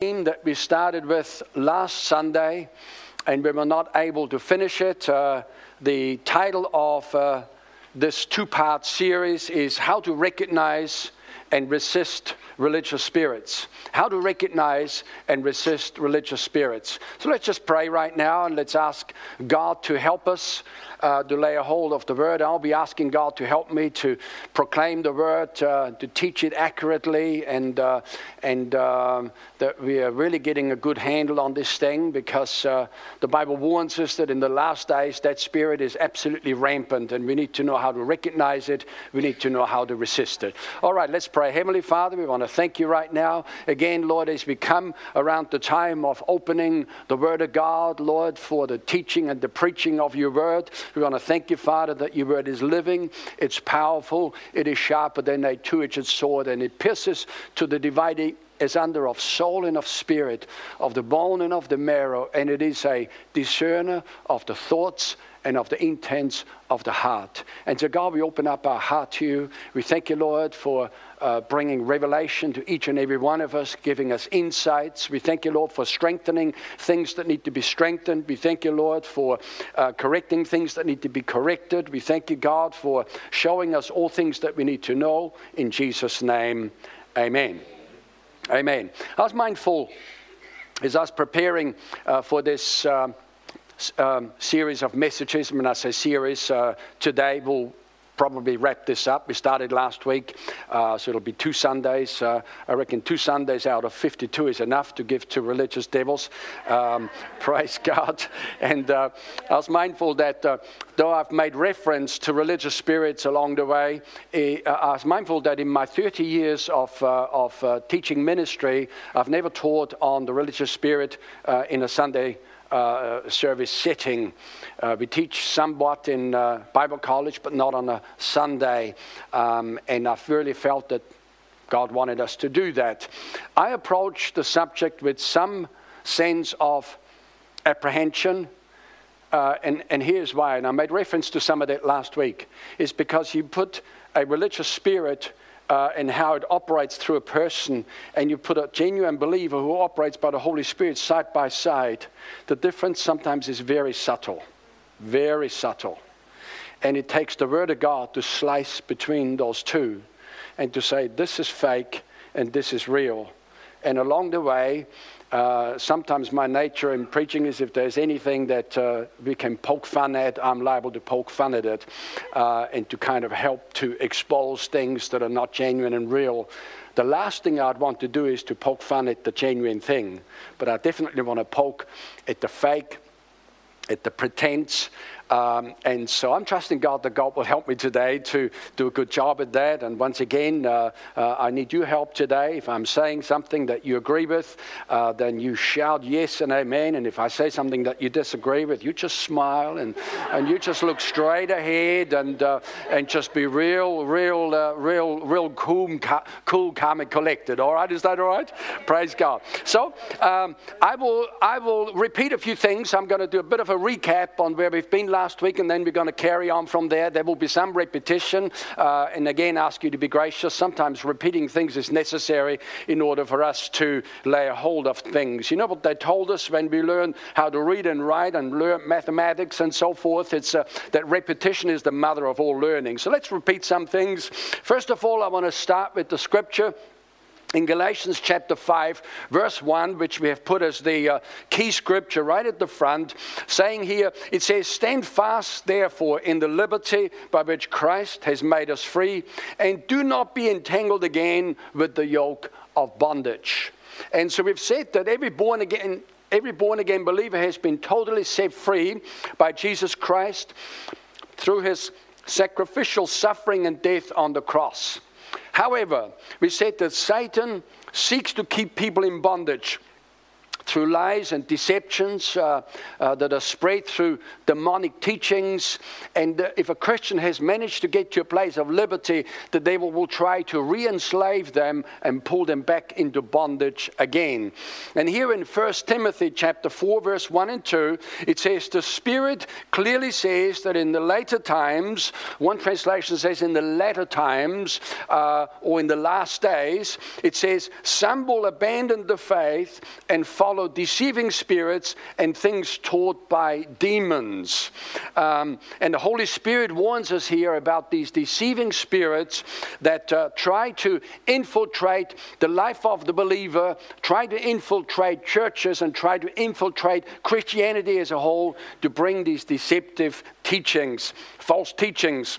theme that we started with last Sunday, and we were not able to finish it. Uh, the title of uh, this two part series is How to Recognize and Resist Religious Spirits. How to recognize and resist religious spirits. So let's just pray right now and let's ask God to help us uh, to lay a hold of the word. I'll be asking God to help me to proclaim the word, uh, to teach it accurately, and uh, and um, that we are really getting a good handle on this thing because uh, the Bible warns us that in the last days that spirit is absolutely rampant, and we need to know how to recognize it. We need to know how to resist it. All right, let's pray. Heavenly Father, we want to thank you right now again, Lord, as we come around the time of opening the Word of God, Lord, for the teaching and the preaching of your Word. We want to thank you, Father, that your word is living, it's powerful, it is sharper than a two edged sword, and it pierces to the dividing is under of soul and of spirit, of the bone and of the marrow, and it is a discerner of the thoughts and of the intents of the heart. And so, God, we open up our heart to you. We thank you, Lord, for uh, bringing revelation to each and every one of us, giving us insights. We thank you, Lord, for strengthening things that need to be strengthened. We thank you, Lord, for uh, correcting things that need to be corrected. We thank you, God, for showing us all things that we need to know. In Jesus' name, amen. Amen. I was mindful as I was preparing uh, for this. Uh, um, series of messages. When I say series, uh, today we'll probably wrap this up. We started last week, uh, so it'll be two Sundays. Uh, I reckon two Sundays out of 52 is enough to give to religious devils. Um, praise God. And uh, I was mindful that uh, though I've made reference to religious spirits along the way, eh, I was mindful that in my 30 years of, uh, of uh, teaching ministry, I've never taught on the religious spirit in a Sunday uh, service setting. Uh, we teach somewhat in uh, Bible college, but not on a Sunday. Um, and I've really felt that God wanted us to do that. I approached the subject with some sense of apprehension. Uh, and, and here's why, and I made reference to some of that last week, is because you put a religious spirit uh, and how it operates through a person, and you put a genuine believer who operates by the Holy Spirit side by side, the difference sometimes is very subtle. Very subtle. And it takes the Word of God to slice between those two and to say, this is fake and this is real. And along the way, uh, sometimes my nature in preaching is if there's anything that uh, we can poke fun at, I'm liable to poke fun at it uh, and to kind of help to expose things that are not genuine and real. The last thing I'd want to do is to poke fun at the genuine thing, but I definitely want to poke at the fake, at the pretense, um, and so I'm trusting God that God will help me today to do a good job at that. And once again, uh, uh, I need your help today. If I'm saying something that you agree with, uh, then you shout yes and amen. And if I say something that you disagree with, you just smile and, and you just look straight ahead and, uh, and just be real, real, uh, real, real cool, cool, calm, and collected. All right? Is that all right? Praise God. So um, I, will, I will repeat a few things. I'm going to do a bit of a recap on where we've been last week, and then we're going to carry on from there. There will be some repetition, uh, and again, ask you to be gracious. Sometimes repeating things is necessary in order for us to lay a hold of things. You know what they told us when we learn how to read and write and learn mathematics and so forth? It's uh, that repetition is the mother of all learning. So let's repeat some things. First of all, I want to start with the scripture in Galatians chapter 5, verse 1, which we have put as the uh, key scripture right at the front, saying here, it says, Stand fast, therefore, in the liberty by which Christ has made us free, and do not be entangled again with the yoke of bondage. And so we've said that every born again, every born again believer has been totally set free by Jesus Christ through his sacrificial suffering and death on the cross. However, we said that Satan seeks to keep people in bondage through lies and deceptions uh, uh, that are spread through demonic teachings. And uh, if a Christian has managed to get to a place of liberty, the devil will try to re enslave them and pull them back into bondage again. And here in 1 Timothy chapter 4, verse 1 and 2, it says, The Spirit clearly says that in the later times, one translation says in the latter times, uh, or in the last days, it says, Some will abandon the faith and follow deceiving spirits and things taught by demons. Um, and the Holy Spirit warns us here about these deceiving spirits that uh, try to infiltrate the life of the believer, try to infiltrate churches, and try to infiltrate Christianity as a whole to bring these deceptive teachings, false teachings.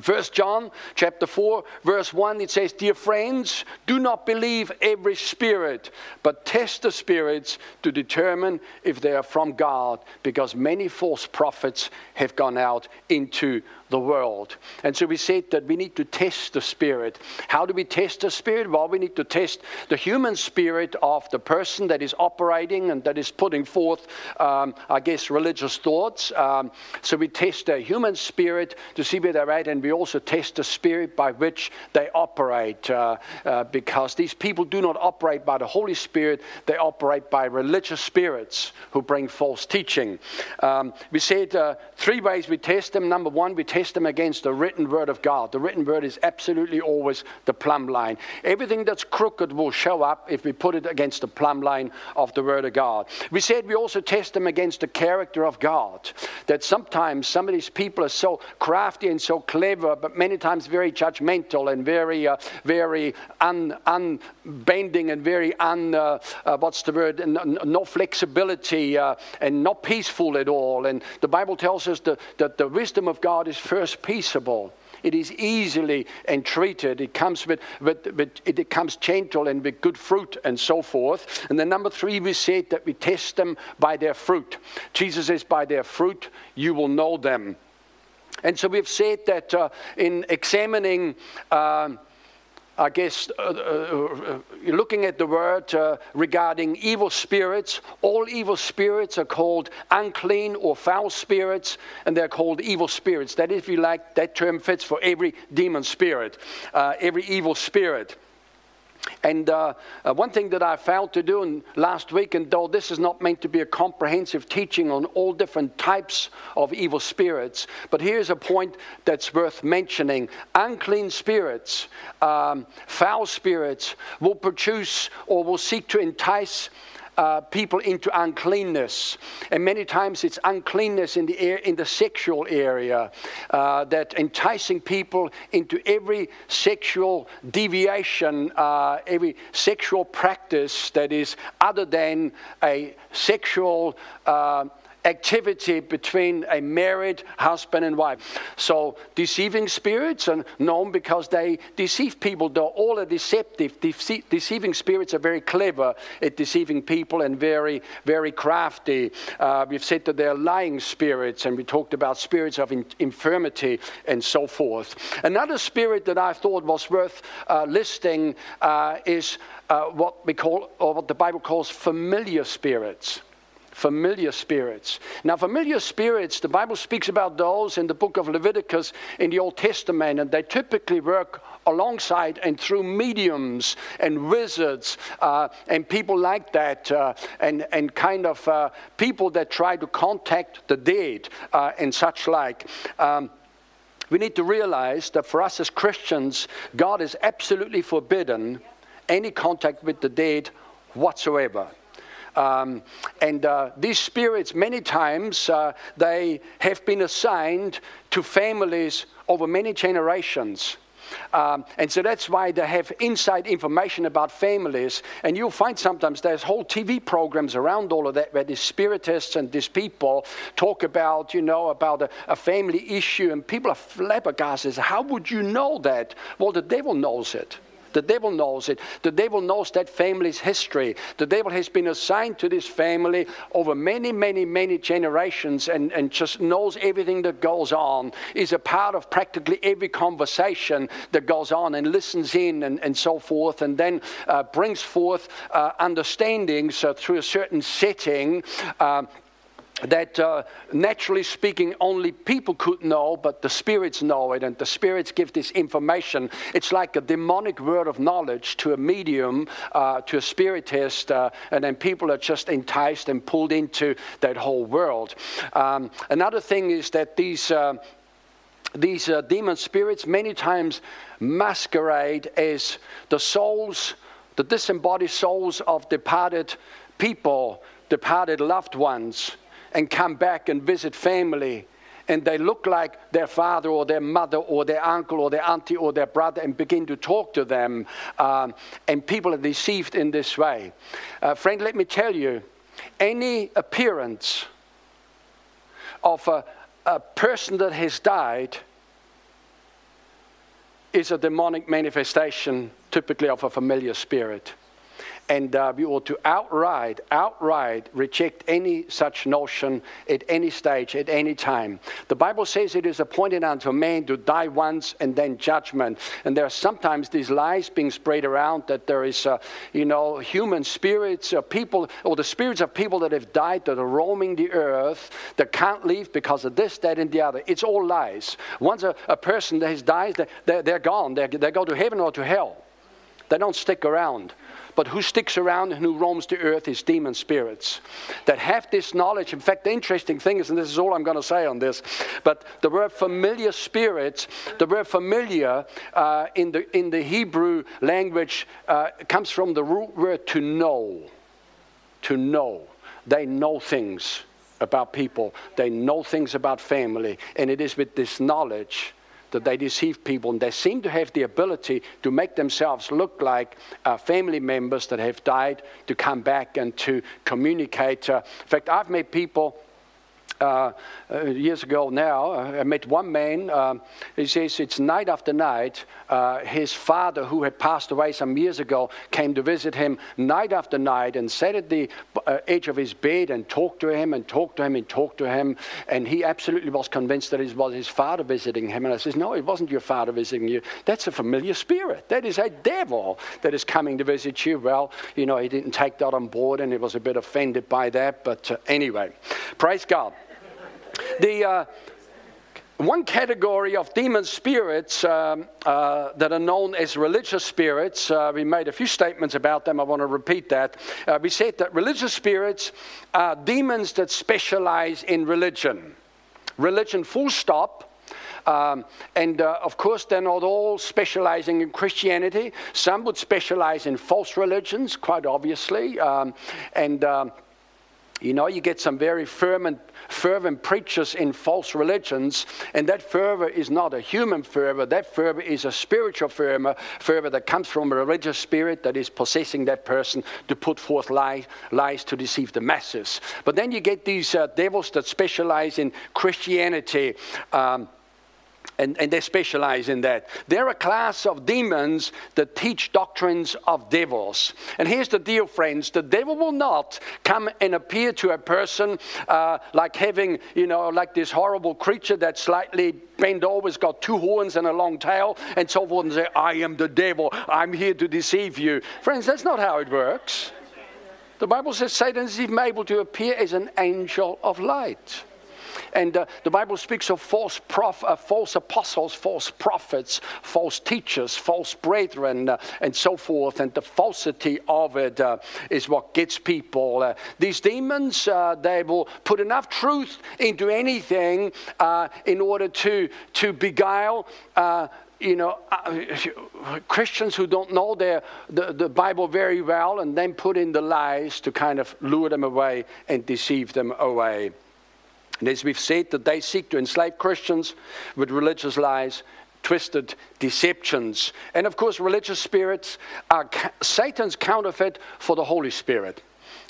First John chapter 4 verse 1 it says dear friends do not believe every spirit but test the spirits to determine if they are from God because many false prophets have gone out into the world. And so we said that we need to test the spirit. How do we test the spirit? Well, we need to test the human spirit of the person that is operating and that is putting forth, um, I guess, religious thoughts. Um, so we test the human spirit to see where they're at, and we also test the spirit by which they operate, uh, uh, because these people do not operate by the Holy Spirit, they operate by religious spirits who bring false teaching. Um, we said uh, three ways we test them. Number one, we test them against the written word of God. The written word is absolutely always the plumb line. Everything that's crooked will show up if we put it against the plumb line of the word of God. We said we also test them against the character of God. That sometimes some of these people are so crafty and so clever, but many times very judgmental and very, uh, very un, unbending and very un, uh, uh, what's the word, no, no flexibility uh, and not peaceful at all. And the Bible tells us that, that the wisdom of God is first peaceable. It is easily entreated. It comes with, with, with, it comes gentle and with good fruit and so forth. And then number three, we said that we test them by their fruit. Jesus says, by their fruit you will know them. And so we've said that uh, in examining um, I guess, uh, uh, uh, looking at the word uh, regarding evil spirits, all evil spirits are called unclean or foul spirits, and they're called evil spirits. That, if you like, that term fits for every demon spirit, uh, every evil spirit. And uh, uh, one thing that I failed to do in last week, and though this is not meant to be a comprehensive teaching on all different types of evil spirits, but here's a point that's worth mentioning. Unclean spirits, um, foul spirits, will produce or will seek to entice uh, people into uncleanness. And many times it's uncleanness in the, air, in the sexual area uh, that enticing people into every sexual deviation, uh, every sexual practice that is other than a sexual uh, activity between a married husband and wife. So, deceiving spirits are known because they deceive people. They're all deceptive. Dece- deceiving spirits are very clever at deceiving people and very, very crafty. Uh, we've said that they're lying spirits, and we talked about spirits of in- infirmity and so forth. Another spirit that I thought was worth uh, listing uh, is uh, what we call, or what the Bible calls familiar spirits familiar spirits. Now, familiar spirits, the Bible speaks about those in the book of Leviticus in the Old Testament, and they typically work alongside and through mediums and wizards uh, and people like that, uh, and, and kind of uh, people that try to contact the dead uh, and such like. Um, we need to realize that for us as Christians, God is absolutely forbidden any contact with the dead whatsoever. Um, and uh, these spirits, many times, uh, they have been assigned to families over many generations. Um, and so that's why they have inside information about families. And you'll find sometimes there's whole TV programs around all of that where these spiritists and these people talk about, you know, about a, a family issue. And people are flabbergasted. How would you know that? Well, the devil knows it. The devil knows it. The devil knows that family's history. The devil has been assigned to this family over many, many, many generations and, and just knows everything that goes on, is a part of practically every conversation that goes on and listens in and, and so forth, and then uh, brings forth uh, understandings uh, through a certain setting. Uh, that uh, naturally speaking only people could know but the spirits know it and the spirits give this information. It's like a demonic word of knowledge to a medium uh, to a spiritist uh, and then people are just enticed and pulled into that whole world. Um, another thing is that these uh, these uh, demon spirits many times masquerade as the souls the disembodied souls of departed people departed loved ones and come back and visit family and they look like their father or their mother or their uncle or their auntie or their brother and begin to talk to them. Um, and people are deceived in this way. Uh, friend, let me tell you any appearance of a, a person that has died is a demonic manifestation, typically of a familiar spirit. And uh, we ought to outright, outright reject any such notion at any stage, at any time. The Bible says it is appointed unto man to die once and then judgment. And there are sometimes these lies being spread around that there is, uh, you know, human spirits, uh, people, or the spirits of people that have died that are roaming the earth that can't leave because of this, that, and the other. It's all lies. Once a, a person has died, they're, they're gone. They're, they go to heaven or to hell. They don't stick around. But who sticks around and who roams the earth is demon spirits that have this knowledge. In fact, the interesting thing is, and this is all I'm going to say on this, but the word familiar spirits, the word familiar uh, in, the, in the Hebrew language uh, comes from the root word to know. To know. They know things about people, they know things about family, and it is with this knowledge that they deceive people and they seem to have the ability to make themselves look like uh, family members that have died to come back and to communicate. Uh, in fact, I've met people uh, uh, years ago now, uh, I met one man. Um, he says it's night after night. Uh, his father, who had passed away some years ago, came to visit him night after night and sat at the uh, edge of his bed and talked to him and talked to him and talked to him. And he absolutely was convinced that it was his father visiting him. And I says, No, it wasn't your father visiting you. That's a familiar spirit. That is a devil that is coming to visit you. Well, you know, he didn't take that on board and he was a bit offended by that. But uh, anyway, praise God. The uh, one category of demon spirits um, uh, that are known as religious spirits, uh, we made a few statements about them. I want to repeat that. Uh, we said that religious spirits are demons that specialize in religion. Religion, full stop. Um, and uh, of course, they're not all specializing in Christianity. Some would specialize in false religions, quite obviously. Um, and um, you know, you get some very fervent, fervent preachers in false religions, and that fervor is not a human fervor. That fervor is a spiritual fervor, fervor that comes from a religious spirit that is possessing that person to put forth lies, lies to deceive the masses. But then you get these uh, devils that specialize in Christianity. Um, and, and, they specialize in that. They're a class of demons that teach doctrines of devils. And here's the deal, friends the devil will not come and appear to a person uh, like having, you know, like this horrible creature that's slightly bent over, has got two horns and a long tail, and so forth, and say, I am the devil, I'm here to deceive you. Friends, that's not how it works. The Bible says Satan is even able to appear as an angel of light. And uh, the Bible speaks of false, prof, uh, false apostles, false prophets, false teachers, false brethren, uh, and so forth. And the falsity of it uh, is what gets people. Uh, these demons, uh, they will put enough truth into anything in order to, to beguile you know, Christians who don't know their, the, the Bible very well and then put in the lies to kind of lure them away and deceive them away. And as we've said, that they seek to enslave Christians with religious lies, twisted deceptions. And of course, religious spirits are Satan's counterfeit for the Holy Spirit.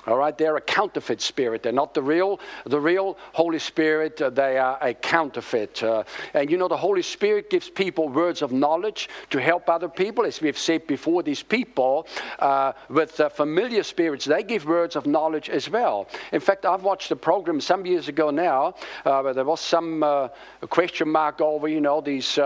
All right, they're a counterfeit spirit. They're not the real, the real Holy Spirit. Uh, they are a counterfeit. Uh, and you know, the Holy Spirit gives people words of knowledge to help other people. As we've said before, these people uh, with uh, familiar spirits, they give words of knowledge as well. In fact, I've watched a program some years ago now uh, where there was some uh, question mark over, you know, these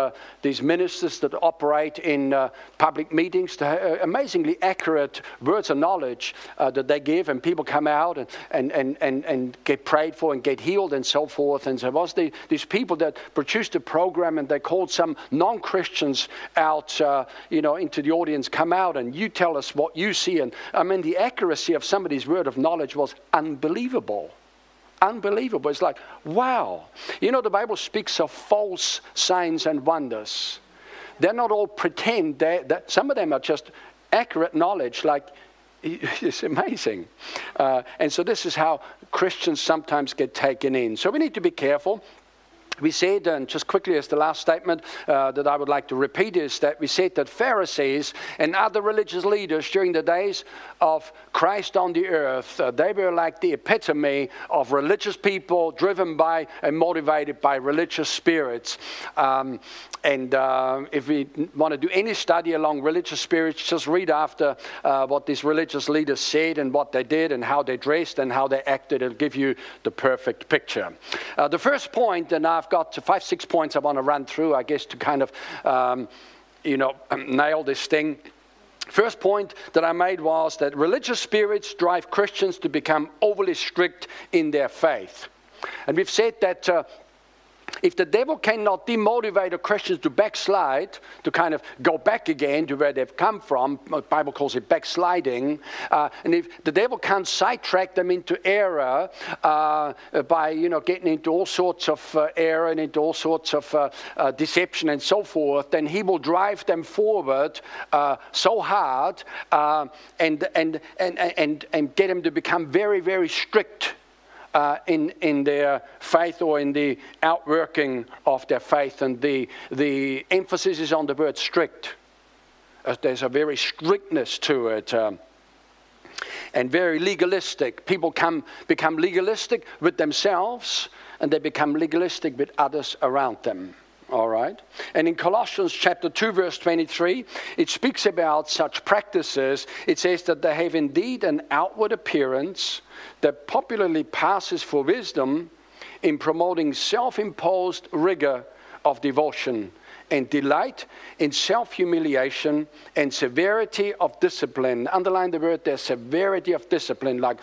these ministers that operate in public meetings. Amazingly accurate words of knowledge that they give, and people come out and, and, and, and, and get prayed for and get healed and so forth. And there was the, these people that produced a program and they called some non-Christians out, uh, you know, into the audience, come out and you tell us what you see. And I mean, the accuracy of somebody's word of knowledge was unbelievable unbelievable. It's like, wow. You know, the Bible speaks of false signs and wonders. They're not all pretend, they that some of them are just accurate knowledge, like it's amazing. Uh, and so, this is how Christians sometimes get taken in. So, we need to be careful we said, and just quickly as the last statement uh, that I would like to repeat is that we said that Pharisees and other religious leaders during the days of Christ on the earth, uh, they were like the epitome of religious people driven by and motivated by religious spirits. Um, and uh, if we want to do any study along religious spirits, just read after uh, what these religious leaders said and what they did and how they dressed and how they acted. It'll give you the perfect picture. Uh, the first point, and I've got to five, six points I want to run through, I guess, to kind of, um, you know, nail this thing. First point that I made was that religious spirits drive Christians to become overly strict in their faith. And we've said that uh, if the devil cannot demotivate a Christian to backslide, to kind of go back again to where they've come from, the Bible calls it backsliding, uh, and if the devil can't sidetrack them into error uh, by, you know, getting into all sorts of uh, error and into all sorts of uh, uh, deception and so forth, then he will drive them forward uh, so hard and, and, and, and, and get them to become very, very strict uh, in, in their faith or in the outworking of their faith. And the, the emphasis is on the word strict. Uh, there's a very strictness to it. Um, and very legalistic. People come, become legalistic with themselves and they become legalistic with others around them. All right? And in Colossians chapter 2, verse 23, it speaks about such practices. It says that they have indeed an outward appearance that popularly passes for wisdom in promoting self imposed rigor of devotion and delight in self humiliation and severity of discipline. Underline the word there severity of discipline, like,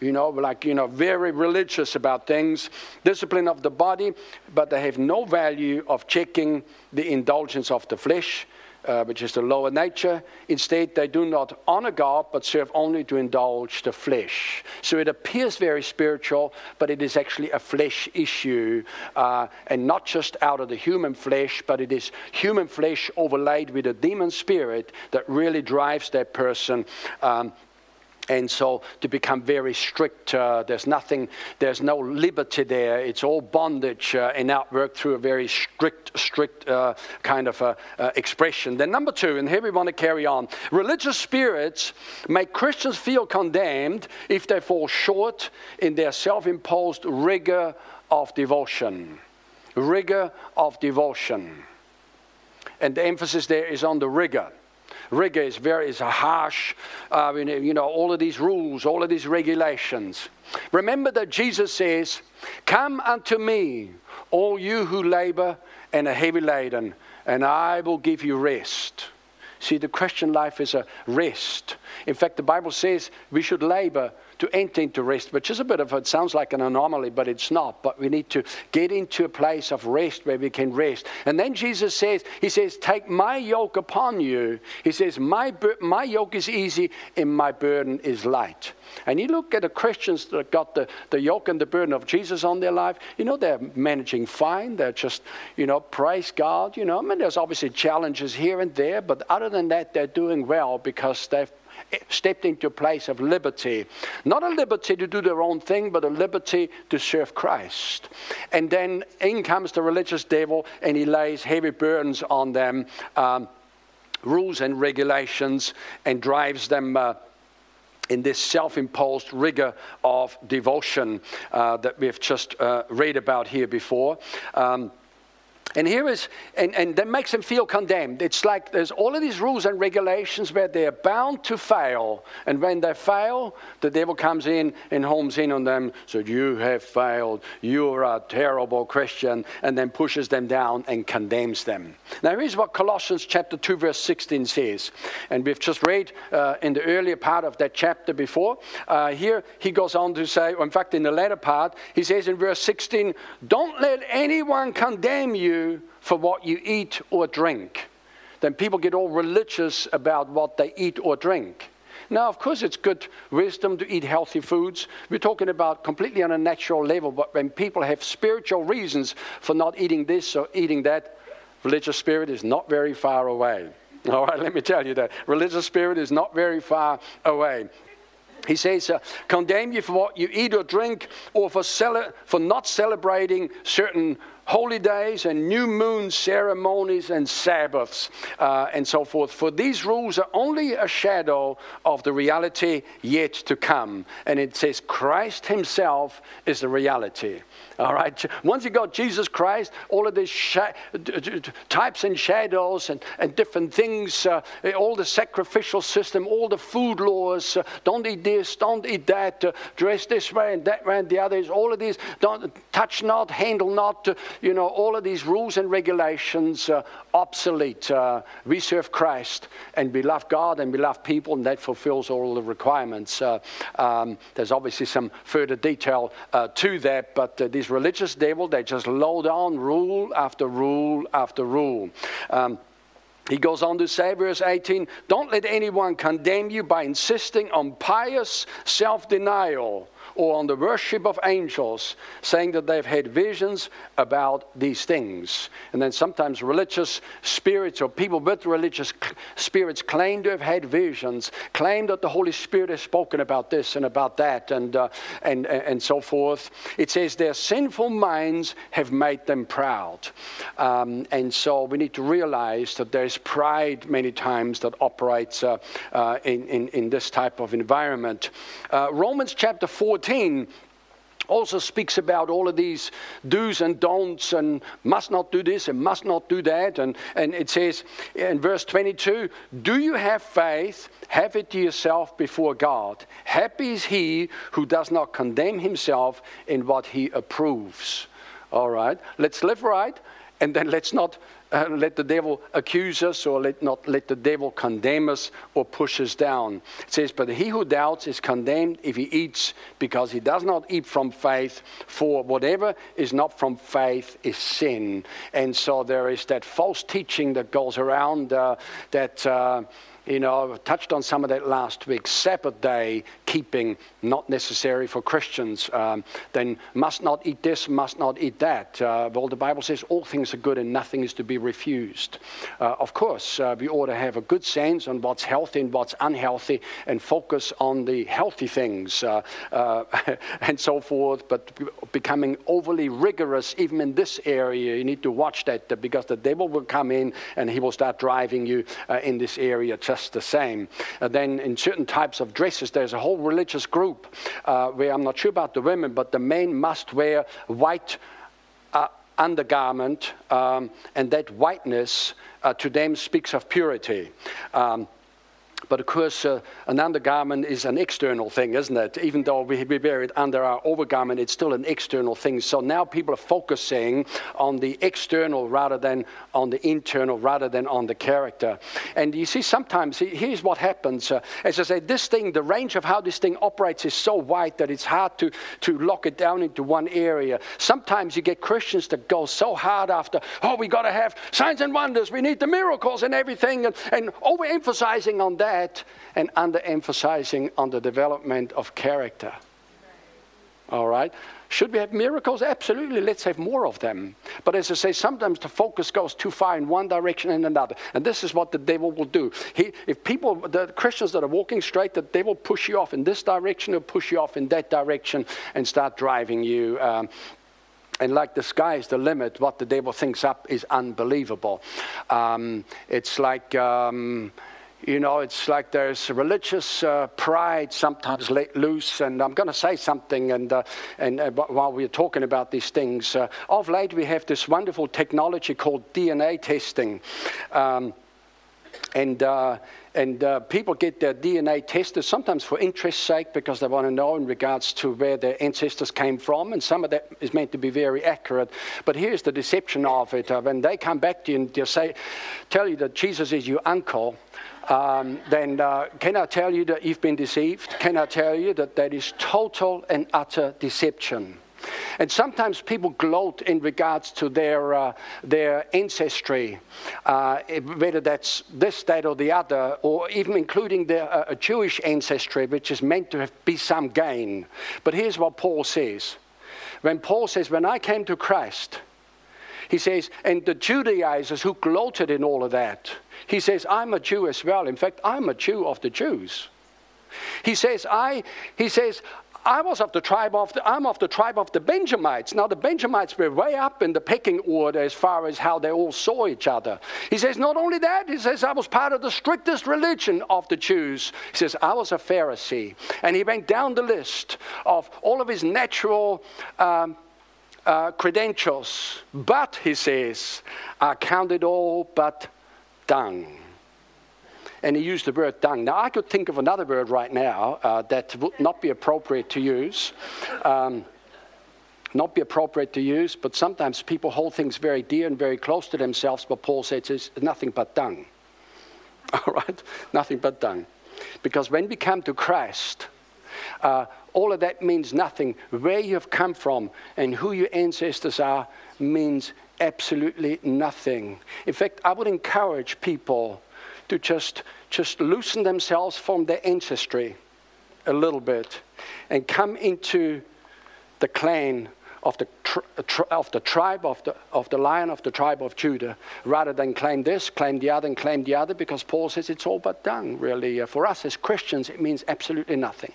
you know, like, you know, very religious about things. Discipline of the body, but they have no value of checking the indulgence of the flesh uh, which is the lower nature. Instead, they do not honor God, but serve only to indulge the flesh. So it appears very spiritual, but it is actually a flesh issue, uh, and not just out of the human flesh, but it is human flesh overlaid with a demon spirit that really drives that person um, and so to become very strict, uh, there's nothing, there's no liberty there. It's all bondage uh, and outworked through a very strict, strict uh, kind of uh, uh, expression. Then, number two, and here we want to carry on religious spirits make Christians feel condemned if they fall short in their self imposed rigor of devotion. Rigor of devotion. And the emphasis there is on the rigor rigor is very is harsh. Uh, you know, all of these rules, all of these regulations. Remember that Jesus says, Come unto me, all you who labor and are heavy laden, and I will give you rest. See, the Christian life is a rest. In fact, the Bible says we should labor to enter into rest, which is a bit of, it sounds like an anomaly, but it's not. But we need to get into a place of rest where we can rest. And then Jesus says, He says, Take my yoke upon you. He says, My, my yoke is easy and my burden is light. And you look at the Christians that got the, the yoke and the burden of Jesus on their life, you know, they're managing fine. They're just, you know, praise God. You know, I mean, there's obviously challenges here and there, but other than that, they're doing well because they've stepped into a place of liberty. Not a liberty to do their own thing, but a liberty to serve Christ. And then in comes the religious devil and he lays heavy burdens on them, um, rules and regulations, and drives them. Uh, in this self imposed rigor of devotion uh, that we've just uh, read about here before. Um, and here is, and, and that makes them feel condemned. It's like there's all of these rules and regulations where they're bound to fail. And when they fail, the devil comes in and homes in on them, so you have failed, you're a terrible Christian, and then pushes them down and condemns them. Now, here's what Colossians chapter 2, verse 16 says. And we've just read uh, in the earlier part of that chapter before. Uh, here he goes on to say, in fact, in the latter part, he says in verse 16, Don't let anyone condemn you for what you eat or drink. Then people get all religious about what they eat or drink. Now, of course, it's good wisdom to eat healthy foods. We're talking about completely on a natural level, but when people have spiritual reasons for not eating this or eating that, religious spirit is not very far away. All right, let me tell you that. Religious spirit is not very far away. He says, uh, condemn you for what you eat or drink, or for, cele- for not celebrating certain holy days and new moon ceremonies and Sabbaths uh, and so forth. For these rules are only a shadow of the reality yet to come. And it says Christ Himself is the reality. All right. Once you got Jesus Christ, all of these sh- types and shadows and, and different things, uh, all the sacrificial system, all the food laws, uh, don't eat this, don't eat that, uh, dress this way and that way and the others, all of these, don't touch not, handle not, uh, you know, all of these rules and regulations uh, obsolete. Uh, we serve Christ and we love God and we love people, and that fulfills all the requirements. Um, there's obviously some further detail to that, but uh, religious devil, they just load on rule after rule after rule. Um, he goes on to say, verse 18, don't let anyone condemn you by insisting on pious self denial or on the worship of angels, saying that they've had visions about these things. And then sometimes religious spirits or people with religious spirits claim to have had visions, claim that the Holy Spirit has spoken about this and about that, and, uh, and, and so forth. It says their sinful minds have made them proud. Um, and so we need to realize that there's pride many times that operates uh, uh, in, in, in, this type of environment. Uh, Romans chapter 4 14 also speaks about all of these do's and don'ts and must not do this and must not do that. And, and it says in verse 22 Do you have faith? Have it to yourself before God. Happy is he who does not condemn himself in what he approves. All right, let's live right and then let's not uh, let the devil accuse us or let not let the devil condemn us or push us down. It says, But he who doubts is condemned if he eats, because he does not eat from faith, for whatever is not from faith is sin. And so there is that false teaching that goes around uh, that. Uh, you know, I touched on some of that last week. Sabbath day keeping, not necessary for Christians. Um, then must not eat this, must not eat that. Uh, well, the Bible says all things are good and nothing is to be refused. Uh, of course, uh, we ought to have a good sense on what's healthy and what's unhealthy and focus on the healthy things uh, uh, and so forth. But becoming overly rigorous, even in this area, you need to watch that uh, because the devil will come in and he will start driving you in this area just just the same. Uh, then in certain types of dresses, there's a whole religious group uh, where I'm not sure about the women, but the men must wear white uh, undergarment, um, and that whiteness uh, to them speaks of purity. Um, but of course, uh, an undergarment is an external thing, isn't it? Even though we, we wear it under our overgarment, it's still an external thing. So now people are focusing on the external rather than on the internal, rather than on the character. And you see, sometimes here's what happens. Uh, as I say, this thing, the range of how this thing operates is so wide that it's hard to, to lock it down into one area. Sometimes you get Christians that go so hard after, oh, we got to have signs and wonders, we need the miracles and everything, and, and overemphasizing on that that and underemphasizing on the development of character. All right? Should we have miracles? Absolutely. Let's have more of them. But as I say, sometimes the focus goes too far in one direction and another. And this is what the devil will do. He, if people, the Christians that are walking straight, the devil will push you off in this direction or push you off in that direction and start driving you. Um, and like the sky is the limit, what the devil thinks up is unbelievable. Um, it's like. Um, you know, it's like there's religious uh, pride sometimes let loose. And I'm going to say something. And, uh, and uh, while we're talking about these things, uh, of late we have this wonderful technology called DNA testing. Um, and uh, and uh, people get their DNA tested sometimes for interest's sake because they want to know in regards to where their ancestors came from, and some of that is meant to be very accurate. But here's the deception of it: uh, when they come back to you and they say, tell you that Jesus is your uncle, um, then uh, can I tell you that you've been deceived? Can I tell you that that is total and utter deception? And sometimes people gloat in regards to their, uh, their ancestry, uh, whether that's this, that, or the other, or even including their uh, Jewish ancestry, which is meant to have, be some gain. But here's what Paul says. When Paul says, When I came to Christ, he says, and the Judaizers who gloated in all of that, he says, I'm a Jew as well. In fact, I'm a Jew of the Jews. He says, I, he says, I was of the tribe of the, I'm of the tribe of the Benjamites. Now, the Benjamites were way up in the pecking order as far as how they all saw each other. He says, not only that, he says, I was part of the strictest religion of the Jews. He says, I was a Pharisee. And he went down the list of all of his natural um, uh, credentials. But, he says, I counted all but dung and he used the word dung. Now, I could think of another word right now uh, that would not be appropriate to use. Um, not be appropriate to use, but sometimes people hold things very dear and very close to themselves, but Paul says it's nothing but dung. All right? Nothing but dung. Because when we come to Christ, uh, all of that means nothing. Where you have come from and who your ancestors are means absolutely nothing. In fact, I would encourage people to just, just loosen themselves from their ancestry a little bit and come into the clan of the, tri- of the tribe of the, of the lion of the tribe of Judah, rather than claim this, claim the other, and claim the other, because Paul says it's all but done, really. Uh, for us as Christians, it means absolutely nothing.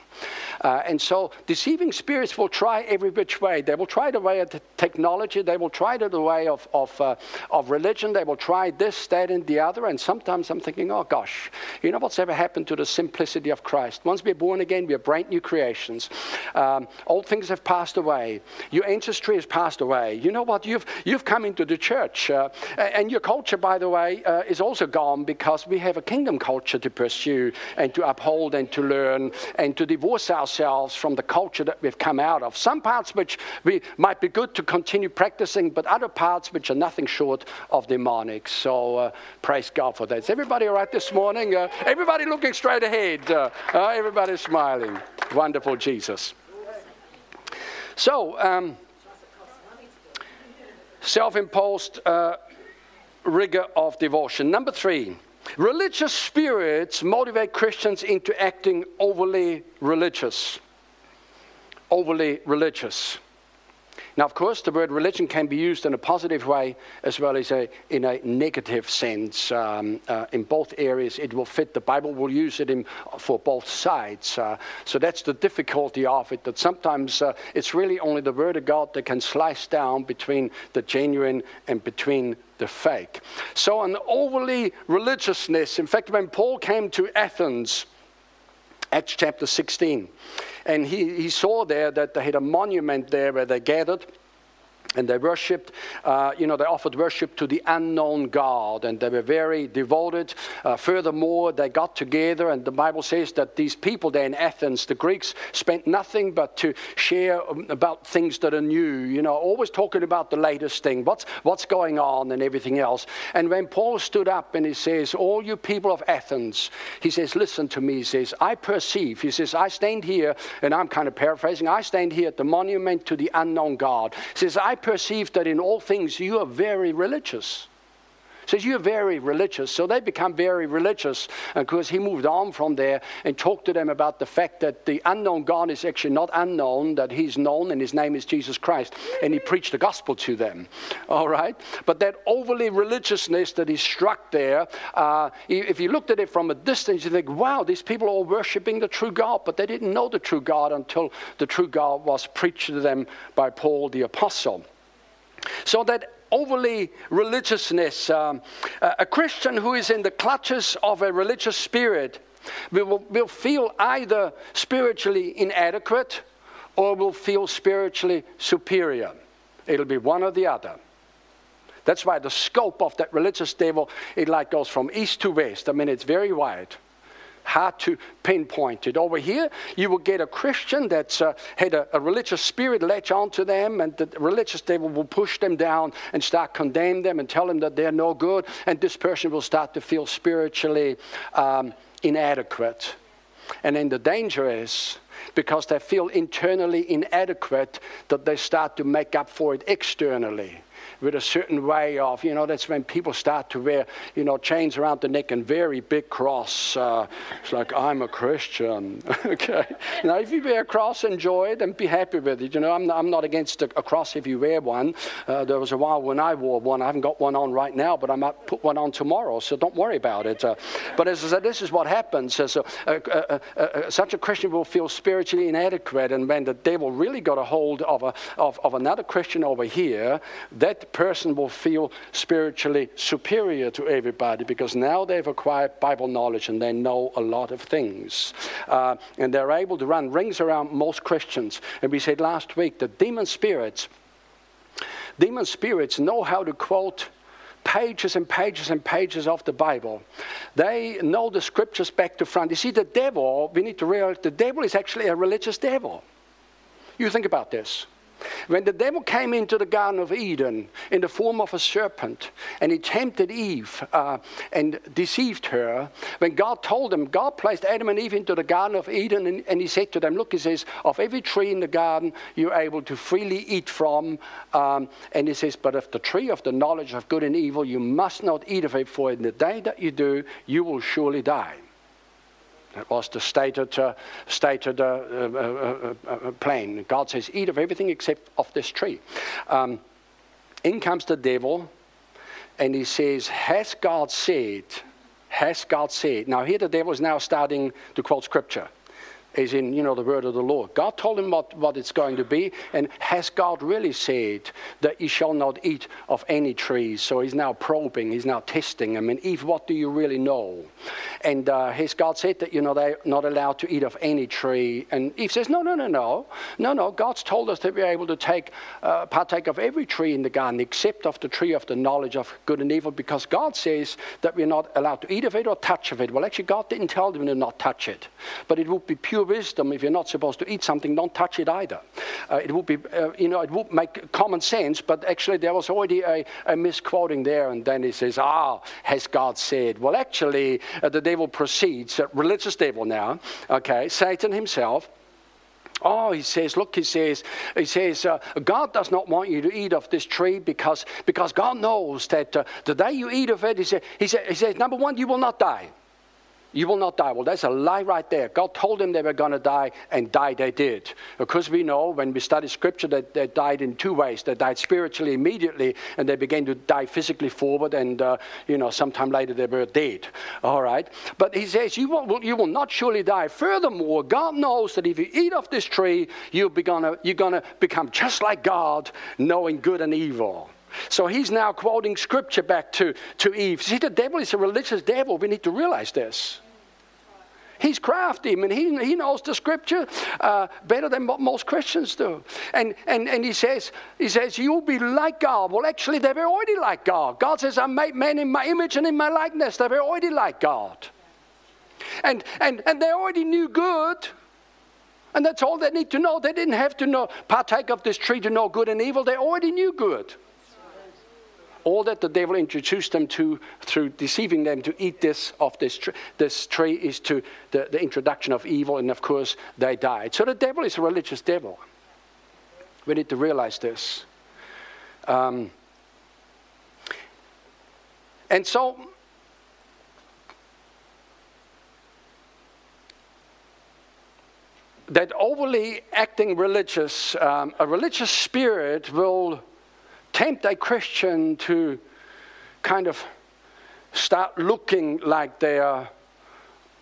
Uh, and so, deceiving spirits will try every which way. They will try the way of the technology, they will try the way of, of, uh, of religion, they will try this, that, and the other. And sometimes I'm thinking, oh gosh, you know what's ever happened to the simplicity of Christ? Once we're born again, we're brand new creations. Um, old things have passed away. Your ancestry has passed away. You know what? You've, you've come into the church. Uh, and your culture, by the way, uh, is also gone because we have a kingdom culture to pursue and to uphold and to learn and to divorce ourselves from the culture that we've come out of. Some parts which we might be good to continue practicing, but other parts which are nothing short of demonic. So uh, praise God for that. Is everybody all right this morning? Uh, everybody looking straight ahead. Uh, uh, everybody smiling. Wonderful Jesus. So, um, self imposed uh, rigor of devotion. Number three, religious spirits motivate Christians into acting overly religious. Overly religious. Now, of course, the word religion can be used in a positive way as well as a, in a negative sense. Um, uh, in both areas, it will fit. The Bible will use it in, for both sides. Uh, so that's the difficulty of it, that sometimes uh, it's really only the Word of God that can slice down between the genuine and between the fake. So, an overly religiousness, in fact, when Paul came to Athens, Acts chapter 16. And he, he saw there that they had a monument there where they gathered and they worshipped, uh, you know, they offered worship to the unknown God, and they were very devoted. Uh, furthermore, they got together, and the Bible says that these people there in Athens, the Greeks, spent nothing but to share um, about things that are new, you know, always talking about the latest thing, what's, what's going on, and everything else. And when Paul stood up and he says, All you people of Athens, he says, Listen to me, he says, I perceive, he says, I stand here, and I'm kind of paraphrasing, I stand here at the monument to the unknown God. He says, I perceive that in all things you are very religious. Says you're very religious. So they become very religious because he moved on from there and talked to them about the fact that the unknown God is actually not unknown, that he's known and his name is Jesus Christ. And he preached the gospel to them. All right? But that overly religiousness that he struck there, uh, if you looked at it from a distance, you think, wow, these people are worshiping the true God. But they didn't know the true God until the true God was preached to them by Paul the apostle. So that overly religiousness. Um, a Christian who is in the clutches of a religious spirit will, will feel either spiritually inadequate or will feel spiritually superior. It'll be one or the other. That's why the scope of that religious devil, it like goes from east to west. I mean, it's very wide. Hard to pinpoint it. Over here, you will get a Christian that's uh, had a, a, religious spirit latch onto them, and the religious devil will push them down and start condemn them and tell them that they're no good, and this person will start to feel spiritually um, inadequate. And then the danger is because they feel internally inadequate that they start to make up for it externally with a certain way of, you know, that's when people start to wear, you know, chains around the neck and very big cross. Uh, it's like, I'm a Christian. okay. Now, if you wear a cross, enjoy it and be happy with it. You know, I'm, I'm not against a, cross if you wear one. Uh, there was a while when I wore one. I haven't got one on right now, but I might put one on tomorrow, so don't worry about it. Uh, but as I said, this is what happens. Such a Christian will feel spiritually inadequate, and when the devil really got a hold of, a, of, of another Christian over here, that person will feel spiritually superior to everybody because now they've acquired Bible knowledge and they know a lot of things. Uh, and they're able to run rings around most Christians. And we said last week that demon spirits, demon spirits know how to quote pages and pages and pages of the Bible. They know the scriptures back to front. You see, the devil, we need to realize the devil is actually a religious devil. You think about this. When the devil came into the Garden of Eden in the form of a serpent and he tempted Eve uh, and deceived her, when God told them, God placed Adam and Eve into the Garden of Eden and, and he said to them, Look, he says, of every tree in the garden you're able to freely eat from. Um, and he says, But of the tree of the knowledge of good and evil, you must not eat of it, for in the day that you do, you will surely die. That was the stated, uh, stated uh, uh, uh, uh, plan. God says, eat of everything except of this tree. Um, in comes the devil, and he says, Has God said? Has God said? Now, here the devil is now starting to quote scripture is in, you know, the word of the Lord. God told him what, what it's going to be, and has God really said that you shall not eat of any trees? So he's now probing, he's now testing I mean, Eve, what do you really know? And uh, has God said that, you know, they're not allowed to eat of any tree? And Eve says, no, no, no, no. No, no, God's told us that we're able to take, uh, partake of every tree in the garden except of the tree of the knowledge of good and evil because God says that we're not allowed to eat of it or touch of it. Well, actually, God didn't tell them to not touch it, but it would be pure wisdom if you're not supposed to eat something, don't touch it either. Uh, it would be, uh, you know, it would make common sense, but actually there was already a, a misquoting there, and then he says, ah, has God said? Well, actually, uh, the devil proceeds, uh, religious devil now, okay, Satan himself. Oh, he says, look, he says, he says, uh, God does not want you to eat of this tree because, because God knows that uh, the day you eat of it, he, say, he, say, he says, number one, you will not die. You will not die. Well, that's a lie right there. God told them they were going to die, and die they did. Because we know when we study scripture that they died in two ways. They died spiritually immediately, and they began to die physically forward, and, uh, you know, sometime later they were dead. All right? But he says, you will, you will not surely die. Furthermore, God knows that if you eat of this tree, you'll be gonna, you're going to become just like God, knowing good and evil. So he's now quoting scripture back to, to Eve. See, the devil is a religious devil. We need to realize this. He's crafty and he, he knows the scripture uh, better than what most Christians do. And, and, and he, says, he says, You'll be like God. Well, actually, they were already like God. God says, I made man in my image and in my likeness. They were already like God. And, and, and they already knew good. And that's all they need to know. They didn't have to know, partake of this tree to know good and evil. They already knew good all that the devil introduced them to through deceiving them to eat this of this, tr- this tree is to the, the introduction of evil, and of course they died. So the devil is a religious devil. We need to realize this. Um, and so that overly acting religious, um, a religious spirit will tempt a Christian to kind of start looking like they are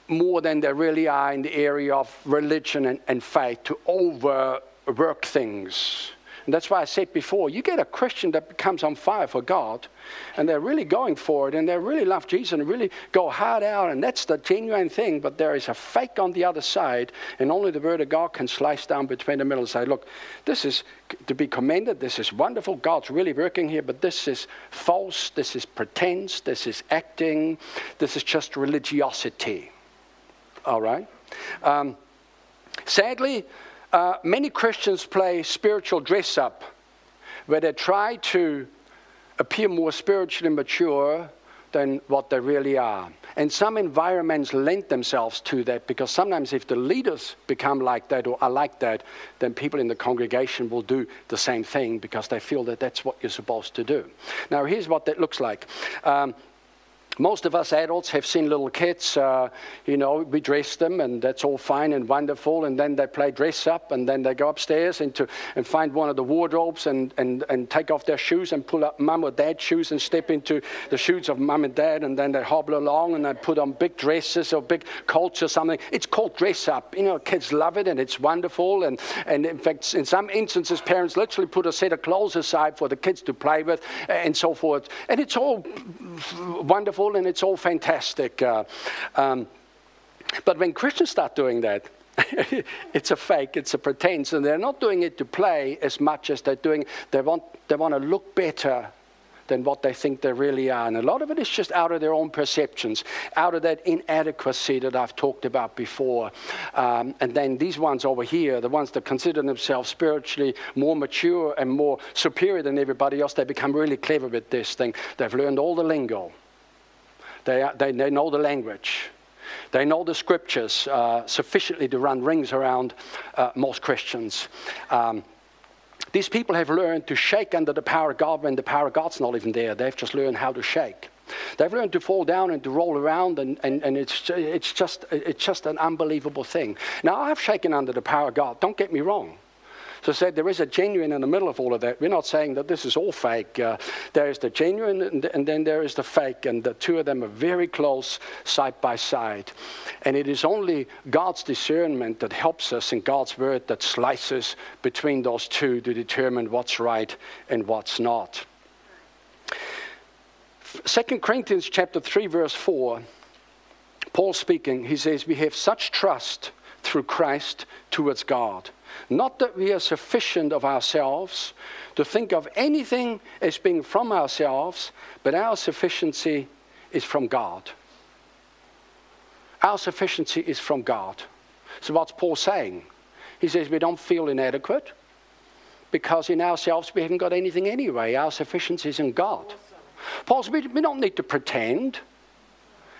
more than they really are in the area of religion and, and faith, to overwork things, And that's why I said before you get a Christian that becomes on fire for God, and they're really going for it, and they really love Jesus and really go hard out, and that's the genuine thing. But there is a fake on the other side, and only the Word of God can slice down between the middle and say, Look, this is to be commended, this is wonderful, God's really working here, but this is false, this is pretense, this is acting, this is just religiosity. All right? Um, sadly, uh, many Christians play spiritual dress up where they try to appear more spiritually mature than what they really are. And some environments lend themselves to that because sometimes if the leaders become like that or are like that, then people in the congregation will do the same thing because they feel that that's what you're supposed to do. Now, here's what that looks like. Um, most of us adults have seen little kids, uh, you know, we dress them and that's all fine and wonderful. And then they play dress up and then they go upstairs into, and find one of the wardrobes and, and, and take off their shoes and pull up mum or dad's shoes and step into the shoes of mum and dad. And then they hobble along and they put on big dresses or big coats or something. It's called dress up. You know, kids love it and it's wonderful. And, and in fact, in some instances, parents literally put a set of clothes aside for the kids to play with and so forth. And it's all wonderful wonderful and it's all fantastic. Uh, um, but when Christians start doing that, it's a fake, it's a pretense, and they're not doing it to play as much as they're doing. They want they want to look better than what they think they really are, and a lot of it is just out of their own perceptions, out of that inadequacy that I've talked about before. Um, and then these ones over here, the ones that consider themselves spiritually more mature and more superior than everybody else, they become really clever with this thing. They've learned all the lingo. They, they, they know the language. They know the scriptures uh, sufficiently to run rings around uh, most Christians. Um, these people have learned to shake under the power of God when the power of God's not even there. They've just learned how to shake. They've learned to fall down and to roll around, and, and, and it's, it's, just, it's just an unbelievable thing. Now, I've shaken under the power of God, don't get me wrong. So said there is a genuine in the middle of all of that. We're not saying that this is all fake. Uh, there is the genuine and, and then there is the fake, and the two of them are very close side by side. And it is only God's discernment that helps us in God's word that slices between those two to determine what's right and what's not. 2 Corinthians chapter 3 verse 4 Paul speaking he says we have such trust through Christ towards God not that we are sufficient of ourselves to think of anything as being from ourselves, but our sufficiency is from God. Our sufficiency is from God. So, what's Paul saying? He says we don't feel inadequate because in ourselves we haven't got anything anyway. Our sufficiency is in God. Paul says we, don't need to pretend.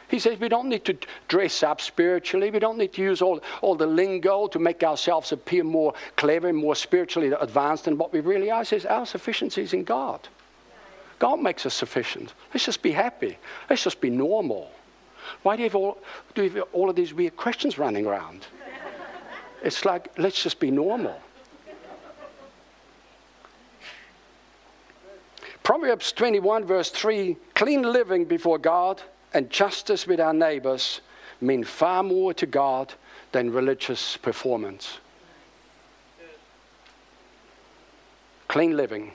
He says we don't need to dress up spiritually. We don't need to use all, all the lingo to make ourselves appear more clever and more spiritually advanced than what we really are. He says our sufficiency is in God. God makes us sufficient. Let's just be happy. Let's just be normal. Why do you have all, do you have all of these weird questions running around? It's like, let's just be normal. Proverbs 21, verse 3 clean living before God and justice with our neighbors mean far more to God than religious performance. Clean living.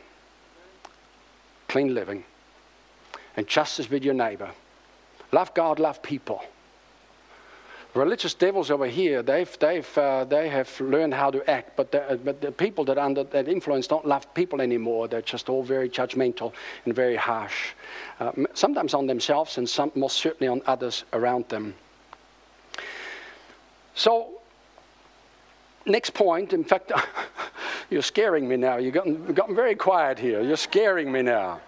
Clean living. And justice with your neighbor. Love God, love people. Religious devils over here, they've, they've, uh, they have learned how to act, but the, but the people that are under that influence don't love people anymore. They're just all very judgmental and very harsh uh, sometimes on themselves and some, most certainly on others around them. So, next point, in fact, you're scaring me now. You've gotten, gotten very quiet here. You're scaring me now.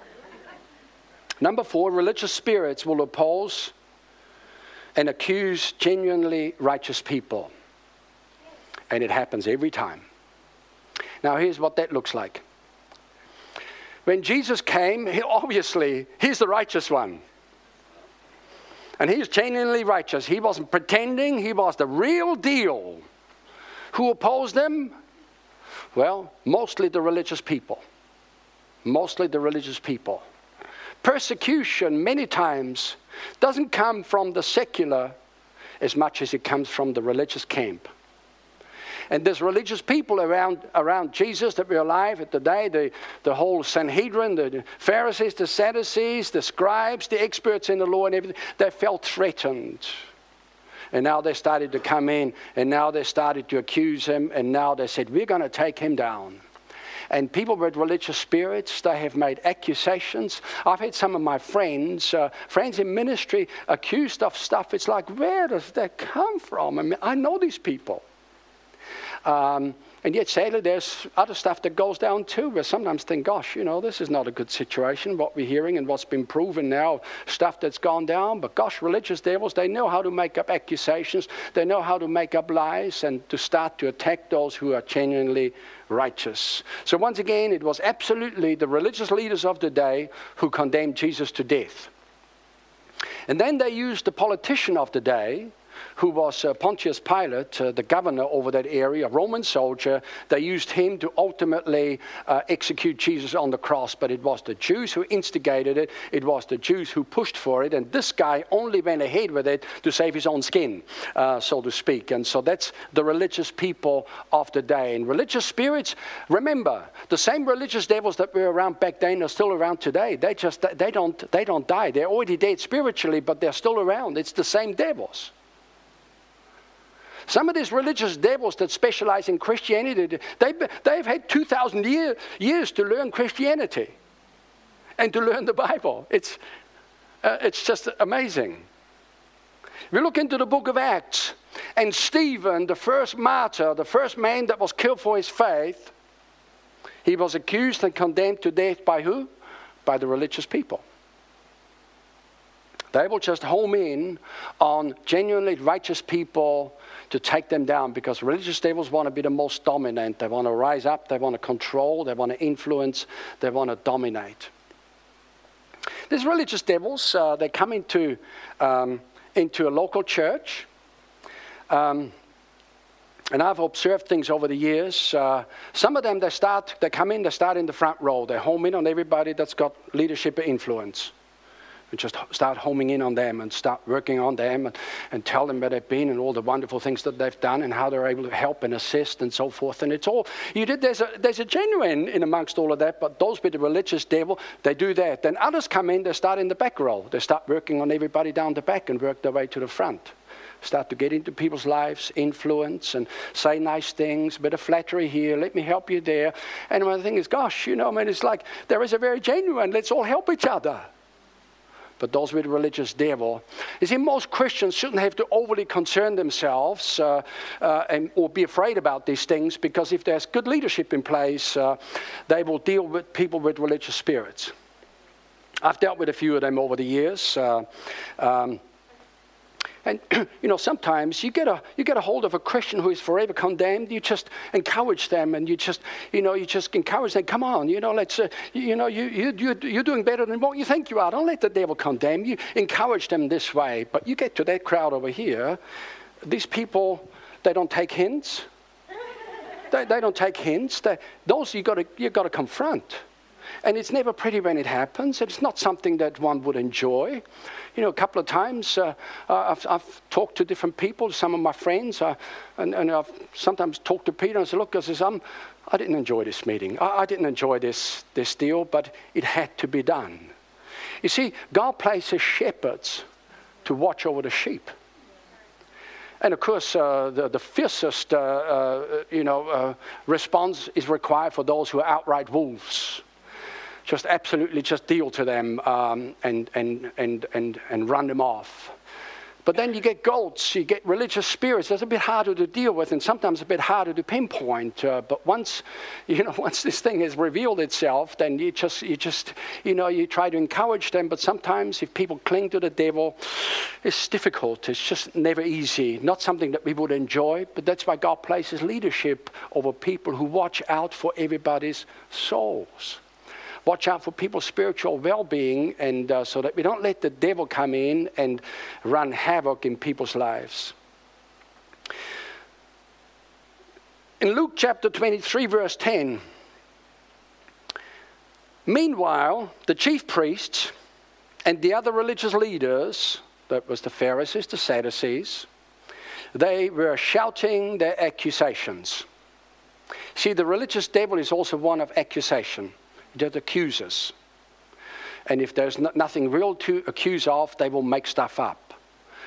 Number four, religious spirits will oppose and accuse genuinely righteous people. And it happens every time. Now, here's what that looks like when Jesus came, he, obviously, he's the righteous one. And he's genuinely righteous. He wasn't pretending, he was the real deal. Who opposed him? Well, mostly the religious people. Mostly the religious people. Persecution, many times, doesn't come from the secular as much as it comes from the religious camp. and there's religious people around, around Jesus that were alive at the day, the, the whole Sanhedrin, the Pharisees, the Sadducees, the scribes, the experts in the law and everything, they felt threatened. And now they started to come in, and now they started to accuse him, and now they said, We're going to take him down. And people with religious spirits, they have made accusations. I've had some of my friends, uh, friends in ministry, accused of stuff. It's like, where does that come from? I mean, I know these people. Um, and yet, sadly, there's other stuff that goes down too, where sometimes think, gosh, you know, this is not a good situation, what we're hearing and what's been proven now, stuff that's gone down. But gosh, religious devils, they know how to make up accusations, they know how to make up lies and to start to attack those who are genuinely righteous. So, once again, it was absolutely the religious leaders of the day who condemned Jesus to death. And then they used the politician of the day who was uh, Pontius Pilate, uh, the governor over that area, a Roman soldier. They used him to ultimately uh, execute Jesus on the cross, but it was the Jews who instigated it, it was the Jews who pushed for it, and this guy only went ahead with it to save his own skin, uh, so to speak. And so that's the religious people of the day. And religious spirits, remember, the same religious devils that were around back then are still around today. They just they don't they don't die. They're already dead spiritually, but they're still around. It's the same devils. Some of these religious devils that specialize in Christianity, they've, they've had 2,000 year, years to learn Christianity and to learn the Bible. It's, uh, it's just amazing. We look into the book of Acts, and Stephen, the first martyr, the first man that was killed for his faith, he was accused and condemned to death by who? By the religious people. They will just home in on genuinely righteous people to take them down because religious devils want to be the most dominant. They want to rise up, they want to control, they want to influence, they want to dominate. These religious devils, uh, they come into, um, into a local church. Um, and I've observed things over the years. Uh, some of them, they start, they come in, they start in the front row. They home in on everybody that's got leadership influence and just start homing in on them and start working on them and, and tell them where they've been and all the wonderful things that they've done and how they're able to help and assist and so forth. And it's all you did. There's a there's a genuine in amongst all of that, but those with the religious devil, they do that. Then others come in, they start in the back row. They start working on everybody down the back and work their way to the front start to get into people's lives, influence, and say nice things, bit of flattery here, let me help you there. And one thing is, gosh, you know, I mean, it's like there is a very genuine, let's all help each other but those with religious devil. You see, most Christians shouldn't have to overly concern themselves uh, uh, and, or be afraid about these things because if there's good leadership in place, uh, they will deal with people with religious spirits. I've dealt with a few of them over the years. Uh, um, and you know, sometimes you get a you get a hold of a Christian who is forever condemned. You just encourage them, and you just you know you just encourage them. Come on, you know, let's uh, you know you you you you're doing better than what you think you are. Don't let the devil condemn you. Encourage them this way. But you get to that crowd over here. These people, they don't take hints. they, they don't take hints. They, those you got to you got to confront. And it's never pretty when it happens. It's not something that one would enjoy. You know, a couple of times uh, I've, I've, talked to different people, some of my friends, uh, and, and, I've sometimes talked to Peter and said, Look, I, says, I'm, I didn't enjoy this meeting. I, I didn't enjoy this, this deal, but it had to be done. You see, God places shepherds to watch over the sheep. And of course, uh, the, the fiercest uh, uh, you know, uh, response is required for those who are outright wolves just absolutely just deal to them um, and, and, and, and, and run them off. But then you get goats, you get religious spirits. That's a bit harder to deal with, and sometimes a bit harder to pinpoint. Uh, but once, you know, once this thing has revealed itself, then you just, you just, you know, you try to encourage them. But sometimes, if people cling to the devil, it's difficult. It's just never easy. Not something that we would enjoy. But that's why God places leadership over people who watch out for everybody's souls watch out for people's spiritual well being, and uh, so that we don't let the devil come in and run havoc in people's lives. In Luke chapter 23, verse 10, meanwhile, the chief priests and the other religious leaders, that was the Pharisees, the Sadducees, they were shouting their accusations. See, the religious devil is also one of accusation, that accuses. And if there's nothing real to accuse of, they will make stuff up.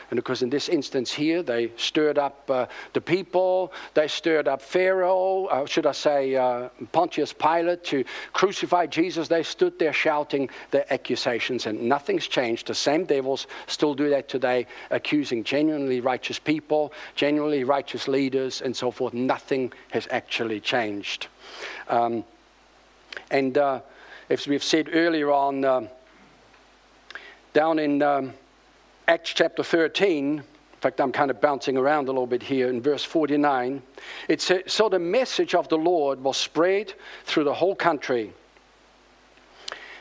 And of course, in this instance here, they stirred up uh, the people, they stirred up Pharaoh, uh, should I say, uh, Pontius Pilate, to crucify Jesus. They stood there shouting their accusations, and nothing's changed. The same devils still do that today, accusing genuinely righteous people, genuinely righteous leaders, and so forth. Nothing has actually changed. Um, and uh, as we've said earlier on, um, down in. Um, Acts chapter 13, in fact, I'm kind of bouncing around a little bit here in verse 49. It says, So the message of the Lord was spread through the whole country.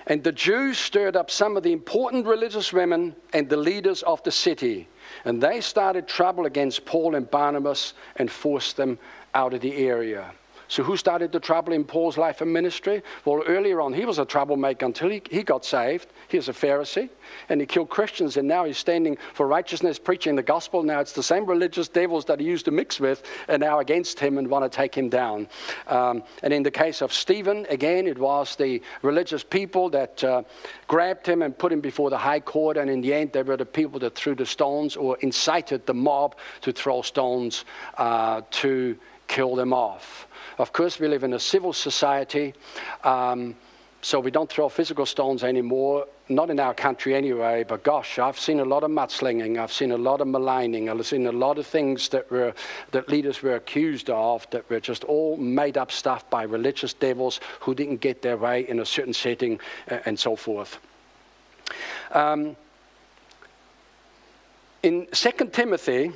And the Jews stirred up some of the important religious women and the leaders of the city. And they started trouble against Paul and Barnabas and forced them out of the area. So, who started the trouble in Paul's life and ministry? Well, earlier on, he was a troublemaker until he, he got saved. He was a Pharisee and he killed Christians, and now he's standing for righteousness, preaching the gospel. Now it's the same religious devils that he used to mix with are now against him and want to take him down. Um, and in the case of Stephen, again, it was the religious people that uh, grabbed him and put him before the high court, and in the end, they were the people that threw the stones or incited the mob to throw stones uh, to kill them off. Of course, we live in a civil society, um, so we don't throw physical stones anymore, not in our country anyway, but gosh, I've seen a lot of mudslinging, I've seen a lot of maligning, I've seen a lot of things that, were, that leaders were accused of that were just all made up stuff by religious devils who didn't get their way in a certain setting uh, and so forth. Um, in 2 Timothy,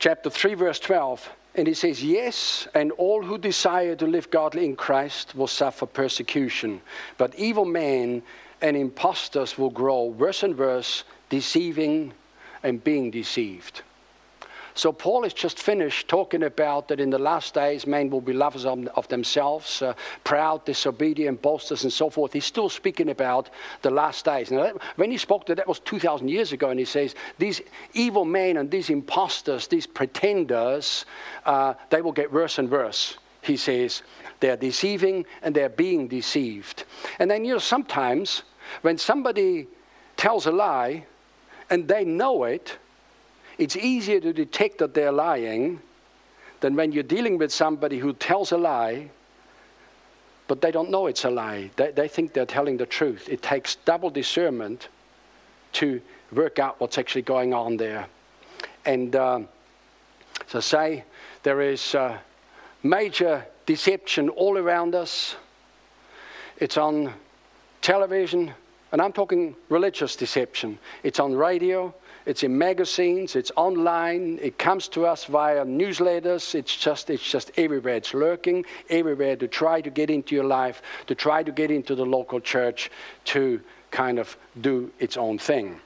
chapter 3, verse 12, and he says, Yes, and all who desire to live godly in Christ will suffer persecution, but evil men and impostors will grow worse and worse, deceiving and being deceived. So Paul has just finished talking about that in the last days men will be lovers of, of themselves, uh, proud, disobedient, boasters, and so forth. He's still speaking about the last days. Now, when he spoke to that was 2,000 years ago, and he says these evil men and these imposters, these pretenders, uh, they will get worse and worse. He says they're deceiving and they're being deceived. And then you know sometimes when somebody tells a lie and they know it it's easier to detect that they're lying than when you're dealing with somebody who tells a lie, but they don't know it's a lie. They, they think they're telling the truth. It takes double discernment to work out what's actually going on there. And I say, there is uh, major deception all around us. It's on television, and I'm talking religious deception. It's on radio, it's in magazines, it's online, it comes to us via newsletters, it's just, it's just everywhere. It's lurking everywhere to try to get into your life, to try to get into the local church, to kind of do its own thing.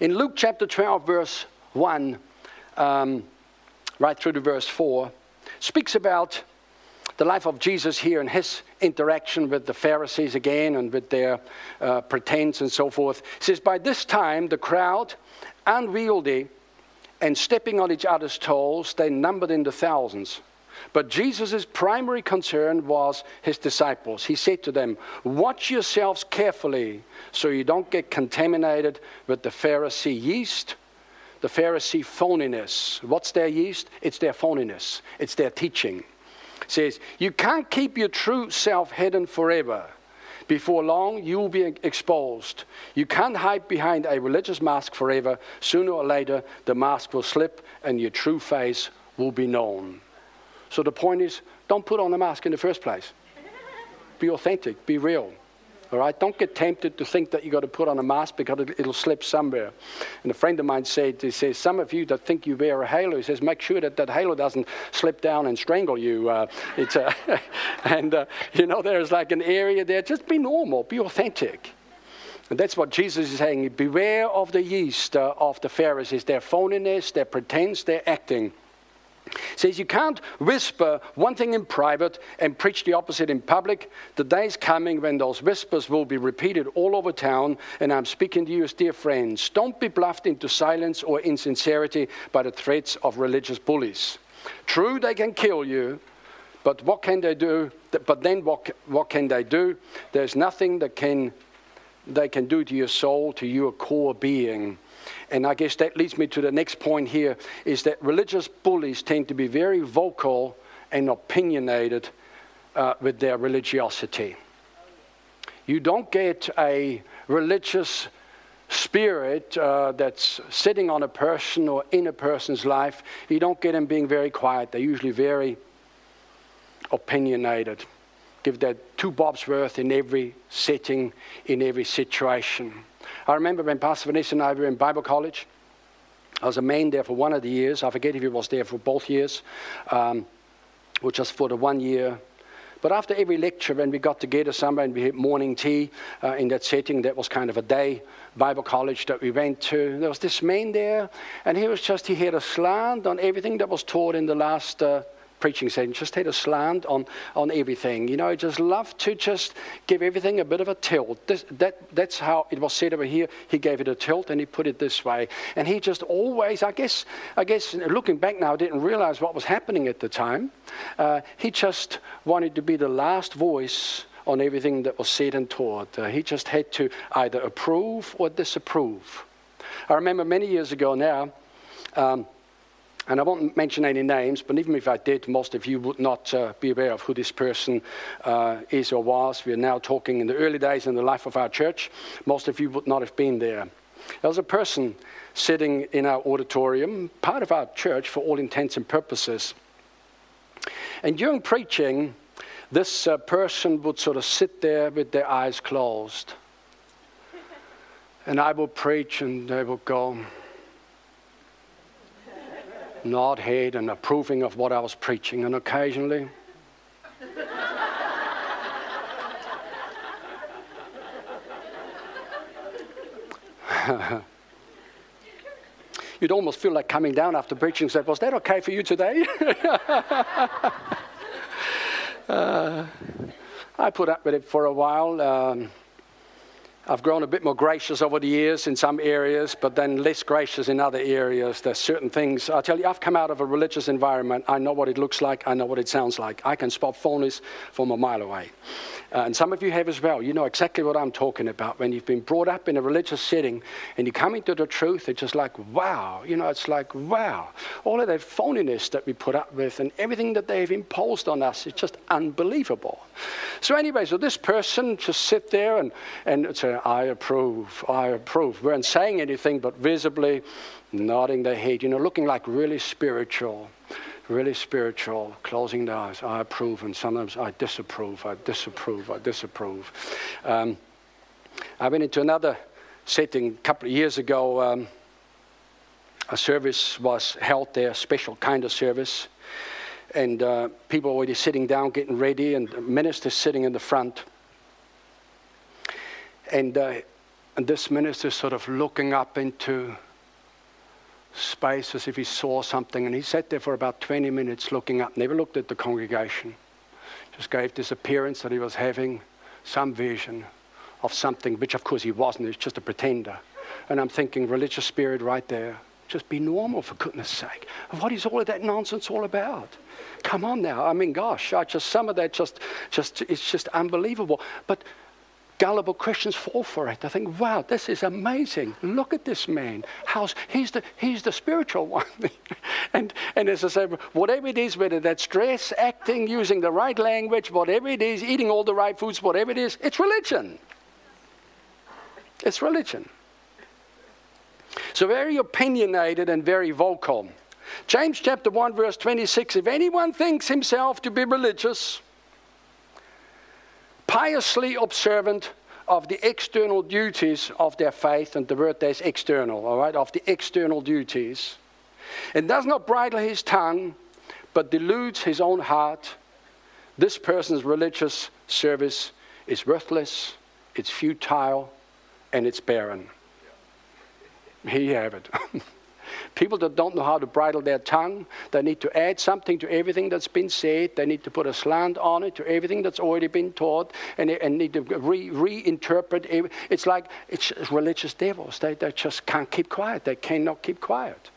In Luke chapter 12, verse 1, um, right through to verse 4, speaks about the life of Jesus here and his interaction with the Pharisees again and with their uh, pretense and so forth. He says, By this time, the crowd, unwieldy and stepping on each other's toes, they numbered in the thousands. But Jesus' primary concern was his disciples. He said to them, Watch yourselves carefully so you don't get contaminated with the Pharisee yeast, the Pharisee phoniness. What's their yeast? It's their phoniness, it's their teaching says, You can't keep your true self hidden forever. Before long, you'll be exposed. You can't hide behind a religious mask forever. Sooner or later, the mask will slip and your true face will be known. So the point is don't put on a mask in the first place. Be authentic, be real. All right, don't get tempted to think that you've got to put on a mask because it, will slip somewhere. And a friend of mine said, he says, some of you that think you wear a halo, he says, make sure that that halo doesn't slip down and strangle you. Uh, it's a, and uh, you know, there's like an area there. Just be normal, be authentic. And that's what Jesus is saying. Beware of the yeast uh, of the Pharisees, their phoniness, their pretense, their acting. Says you can't whisper one thing in private and preach the opposite in public. The day's coming when those whispers will be repeated all over town, and I'm speaking to you as dear friends. Don't be bluffed into silence or insincerity by the threats of religious bullies. True, they can kill you, but what can they do? But then what, what can they do? There's nothing that can, they can do to your soul, to your core being. And I guess that leads me to the next point here is that religious bullies tend to be very vocal and opinionated uh, with their religiosity. You don't get a religious spirit uh, that's sitting on a person or in a person's life. You don't get them being very quiet. They're usually very opinionated. Give that two bobs worth in every setting, in every situation. I remember when Pastor Vanessa and I were in Bible college. I was a main there for one of the years. I forget if he was there for both years, um, or just for the one year. But after every lecture, when we got together somewhere and we had morning tea uh, in that setting, that was kind of a day Bible college that we went to. There was this man there, and he was just, he had a slant on everything that was taught in the last uh, preaching saying just had a slant on, on everything. You know, just love to just give everything a bit of a tilt. This, that, that's how it was said over here. He gave it a tilt and he put it this way. And he just always, I guess, I guess looking back now, didn't realize what was happening at the time. Uh, he just wanted to be the last voice on everything that was said and taught. Uh, he just had to either approve or disapprove. I remember many years ago now, um, and I won't mention any names, but even if I did, most of you would not uh, be aware of who this person uh, is or was. We are now talking in the early days in the life of our church. Most of you would not have been there. There was a person sitting in our auditorium, part of our church for all intents and purposes. And during preaching, this uh, person would sort of sit there with their eyes closed. And I would preach, and they would go, nod head and approving of what I was preaching, and occasionally. You'd almost feel like coming down after preaching and said, Was that okay for you today? uh, I put up with it for a while. Um, I've grown a bit more gracious over the years in some areas, but then less gracious in other areas. There's certain things. I tell you, I've come out of a religious environment. I know what it looks like. I know what it sounds like. I can spot phonies from a mile away. Uh, and some of you have as well. You know exactly what I'm talking about. When you've been brought up in a religious setting and you come into the truth, it's just like, wow. You know, it's like, wow. All of that phoniness that we put up with and everything that they've imposed on us is just unbelievable. So, anyway, so this person just sit there and, and I approve, I approve. We weren't saying anything, but visibly nodding their head, you know, looking like really spiritual really spiritual, closing their eyes. I approve, and sometimes I disapprove, I disapprove, I disapprove. Um, I went into another setting a couple of years ago. Um, a service was held there, special kind of service. And uh, people were already sitting down, getting ready, and the minister sitting in the front. And, uh, and this minister sort of looking up into space as if he saw something. And he sat there for about 20 minutes looking up, never looked at the congregation, just gave this appearance that he was having some vision of something, which of course he wasn't, he's just a pretender. And I'm thinking, religious spirit right there. Just be normal, for goodness sake. What is all of that nonsense all about? Come on now. I mean, gosh, I just some of that just, just it's just unbelievable. But gullible Christians fall for it. They think, wow, this is amazing. Look at this man. How's, he's, the, he's the spiritual one. and, and as I say, whatever it is, whether that's dress, acting, using the right language, whatever it is, eating all the right foods, whatever it is, it's religion. It's religion. So very opinionated and very vocal. James chapter 1, verse 26 If anyone thinks himself to be religious, piously observant of the external duties of their faith, and the word there is external, all right, of the external duties, and does not bridle his tongue, but deludes his own heart, this person's religious service is worthless, it's futile, and it's barren. Here you have it. People that don't know how to bridle their tongue, they need to add something to everything that's been said. They need to put a slant on it to everything that's already been taught and, and need to re, reinterpret. It's like it's religious devils. They, they just can't keep quiet. They cannot keep quiet.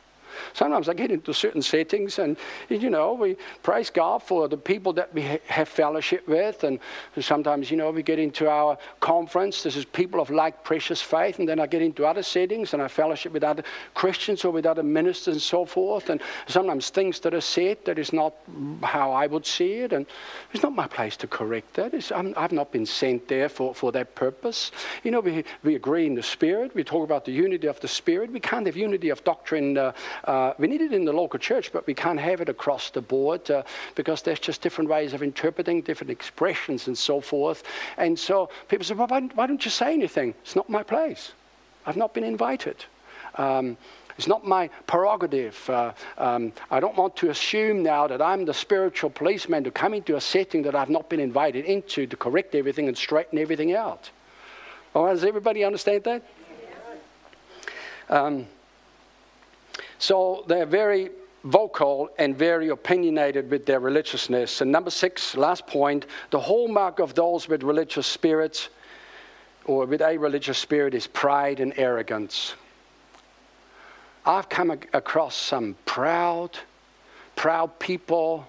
Sometimes I get into certain settings and, you know, we praise God for the people that we have fellowship with. And sometimes, you know, we get into our conference. This is people of like precious faith. And then I get into other settings and I fellowship with other Christians or with other ministers and so forth. And sometimes things that are said that is not how I would see it. And it's not my place to correct that. i have not been sent there for, for that purpose. You know, we, we agree in the Spirit. We talk about the unity of the Spirit. We can't have unity of doctrine. Uh, uh, we need it in the local church, but we can't have it across the board uh, because there's just different ways of interpreting, different expressions, and so forth. And so people say, well, why, don't you say anything? It's not my place. I've not been invited. Um, it's not my prerogative. Uh, um, I don't want to assume now that I'm the spiritual policeman to come into a setting that I've not been invited into to correct everything and straighten everything out. Does everybody understand that? Um, so they're very vocal and very opinionated with their religiousness. And number six, last point, the hallmark of those with religious spirits or with a religious spirit is pride and arrogance. I've come across some proud, proud people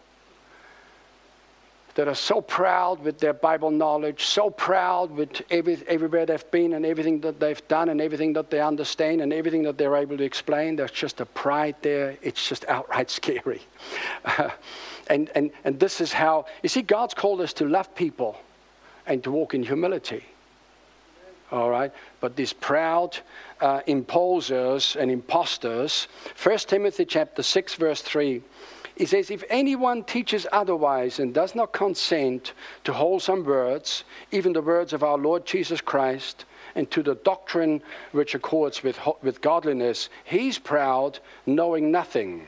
that are so proud with their Bible knowledge, so proud with every, everywhere they've been and everything that they've done and everything that they understand and everything that they're able to explain. There's just a pride there. It's just outright scary. And, and, and this is how, you see, God's called us to love people and to walk in humility. All right? But these proud uh, imposers and imposters, 1 Timothy chapter 6, verse 3 he says, If anyone teaches otherwise and does not consent to wholesome words, even the words of our Lord Jesus Christ, and to the doctrine which accords with, with godliness, he's proud, knowing nothing,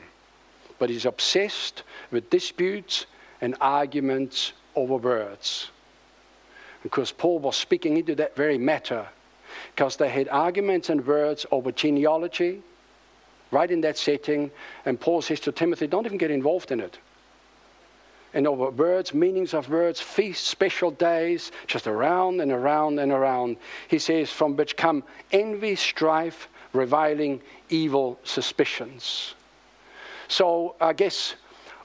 but is obsessed with disputes and arguments over words. Because Paul was speaking into that very matter, because they had arguments and words over genealogy right in that setting. And Paul says to Timothy, don't even get involved in it. And over words, meanings of words, feasts, special days, just around and around and around. He says, from which come envy, strife, reviling, evil suspicions. So I guess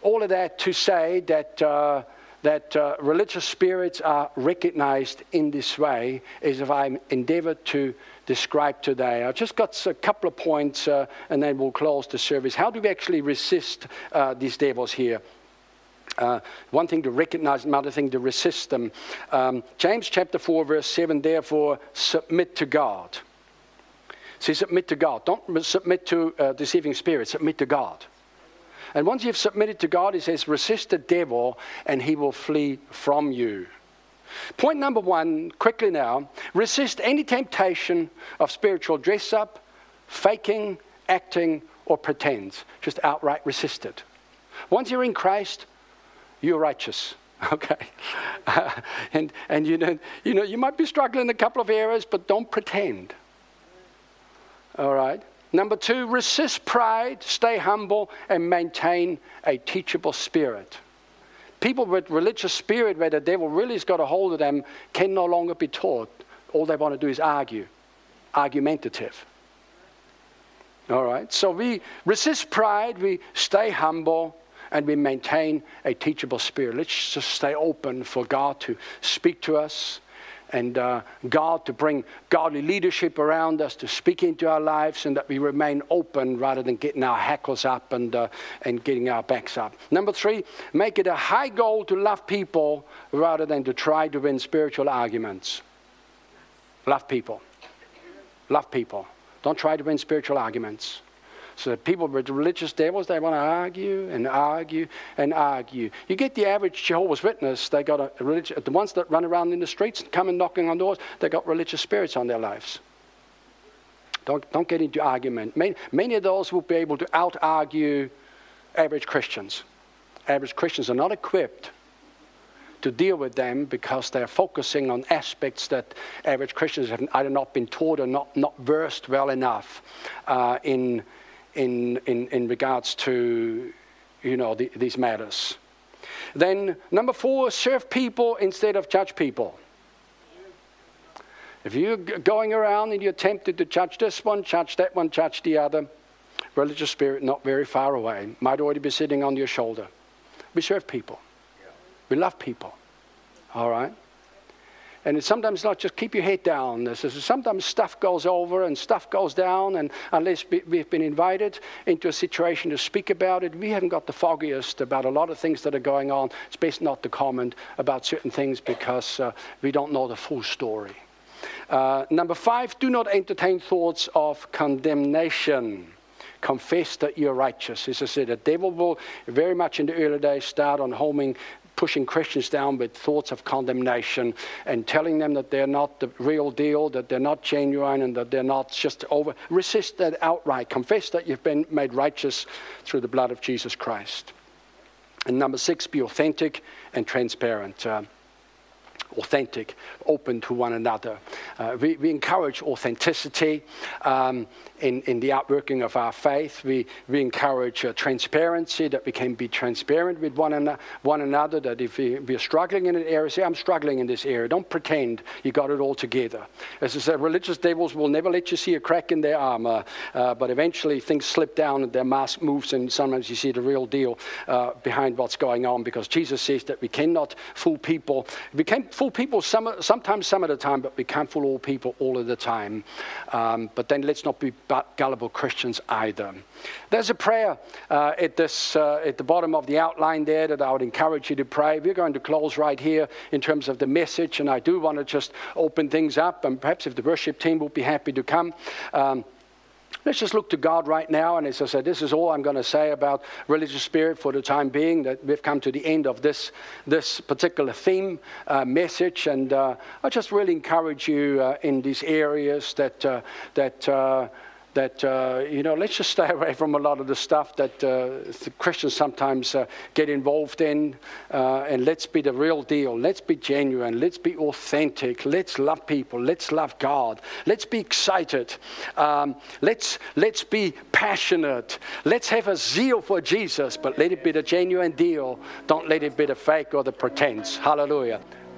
all of that to say that. Uh, that uh, religious spirits are recognized in this way is if I endeavor to describe today. I've just got a couple of points uh, and then we'll close the service. How do we actually resist uh, these devils here? Uh, one thing to recognize, another thing to resist them. Um, James chapter 4, verse 7 therefore, submit to God. See, submit to God. Don't submit to uh, deceiving spirits, submit to God. And once you've submitted to God, he says, resist the devil and he will flee from you. Point number one, quickly now resist any temptation of spiritual dress up, faking, acting, or pretend. Just outright resist it. Once you're in Christ, you're righteous. Okay. Uh, and and you, know, you know, you might be struggling in a couple of areas, but don't pretend. All right. Number two, resist pride, stay humble, and maintain a teachable spirit. People with religious spirit, where the devil really has got a hold of them, can no longer be taught. All they want to do is argue, argumentative. All right? So we resist pride, we stay humble, and we maintain a teachable spirit. Let's just stay open for God to speak to us and uh, God to bring godly leadership around us to speak into our lives and that we remain open rather than getting our hackles up and, uh, and getting our backs up. Number three, make it a high goal to love people rather than to try to win spiritual arguments. Love people. Love people. Don't try to win spiritual arguments. So people religious devils, they want to argue and argue and argue. You get the average Jehovah's Witness, they got a, religious, the ones that run around in the streets and knocking on doors, they got religious spirits on their lives. Don't, don't get into argument. Many, many of those will be able to out argue average Christians. Average Christians are not equipped to deal with them because they're focusing on aspects that average Christians have either not been taught or not, not versed well enough uh, in in, in, in regards to, you know, the, these matters. Then, number four, serve people instead of judge people. If you're going around and you're tempted to judge this one, judge that one, judge the other, religious spirit not very far away, might already be sitting on your shoulder. We serve people. We love people. All right? And it's sometimes not just keep your head down. Sometimes stuff goes over and stuff goes down, and unless we've been invited into a situation to speak about it, we haven't got the foggiest about a lot of things that are going on. It's best not to comment about certain things because uh, we don't know the full story. Uh, number five, do not entertain thoughts of condemnation. Confess that you're righteous. As I said, the devil will very much in the early days start on homing pushing Christians down with thoughts of condemnation and telling them that they're not the real deal, that they're not genuine, and that they're not just over. Resist that outright. Confess that you've been made righteous through the blood of Jesus Christ. And number six, be authentic and transparent. Uh, authentic, open to one another. Uh, we, we, encourage authenticity um, in, in the outworking of our faith. We, we encourage uh, transparency, that we can be transparent with one, an- one another, that if we, we, are struggling in an area, say, I'm struggling in this area. Don't pretend you got it all together. As I said, religious devils will never let you see a crack in their armor, uh, but eventually things slip down and their mask moves, and sometimes you see the real deal uh, behind what's going on because Jesus says that we cannot fool people. We can fool people some, sometimes some of the time, but we can't fool all people all of the time. Um, but then let's not be gullible Christians either. There's a prayer uh, at, this, uh, at the bottom of the outline there that I would encourage you to pray. We're going to close right here in terms of the message, and I do want to just open things up, and perhaps if the worship team will be happy to come. Um, Let's just look to God right now. And as I said, this is all I'm going to say about religious spirit for the time being, that we've come to the end of this, this particular theme uh, message. And uh, I just really encourage you uh, in these areas that, uh, that uh, that, uh, you know, let's just stay away from a lot of the stuff that uh, the Christians sometimes uh, get involved in. Uh, and let's be the real deal. Let's be genuine. Let's be authentic. Let's love people. Let's love God. Let's be excited. Um, let's, let's be passionate. Let's have a zeal for Jesus, but let it be the genuine deal. Don't let it be the fake or the pretense. Hallelujah.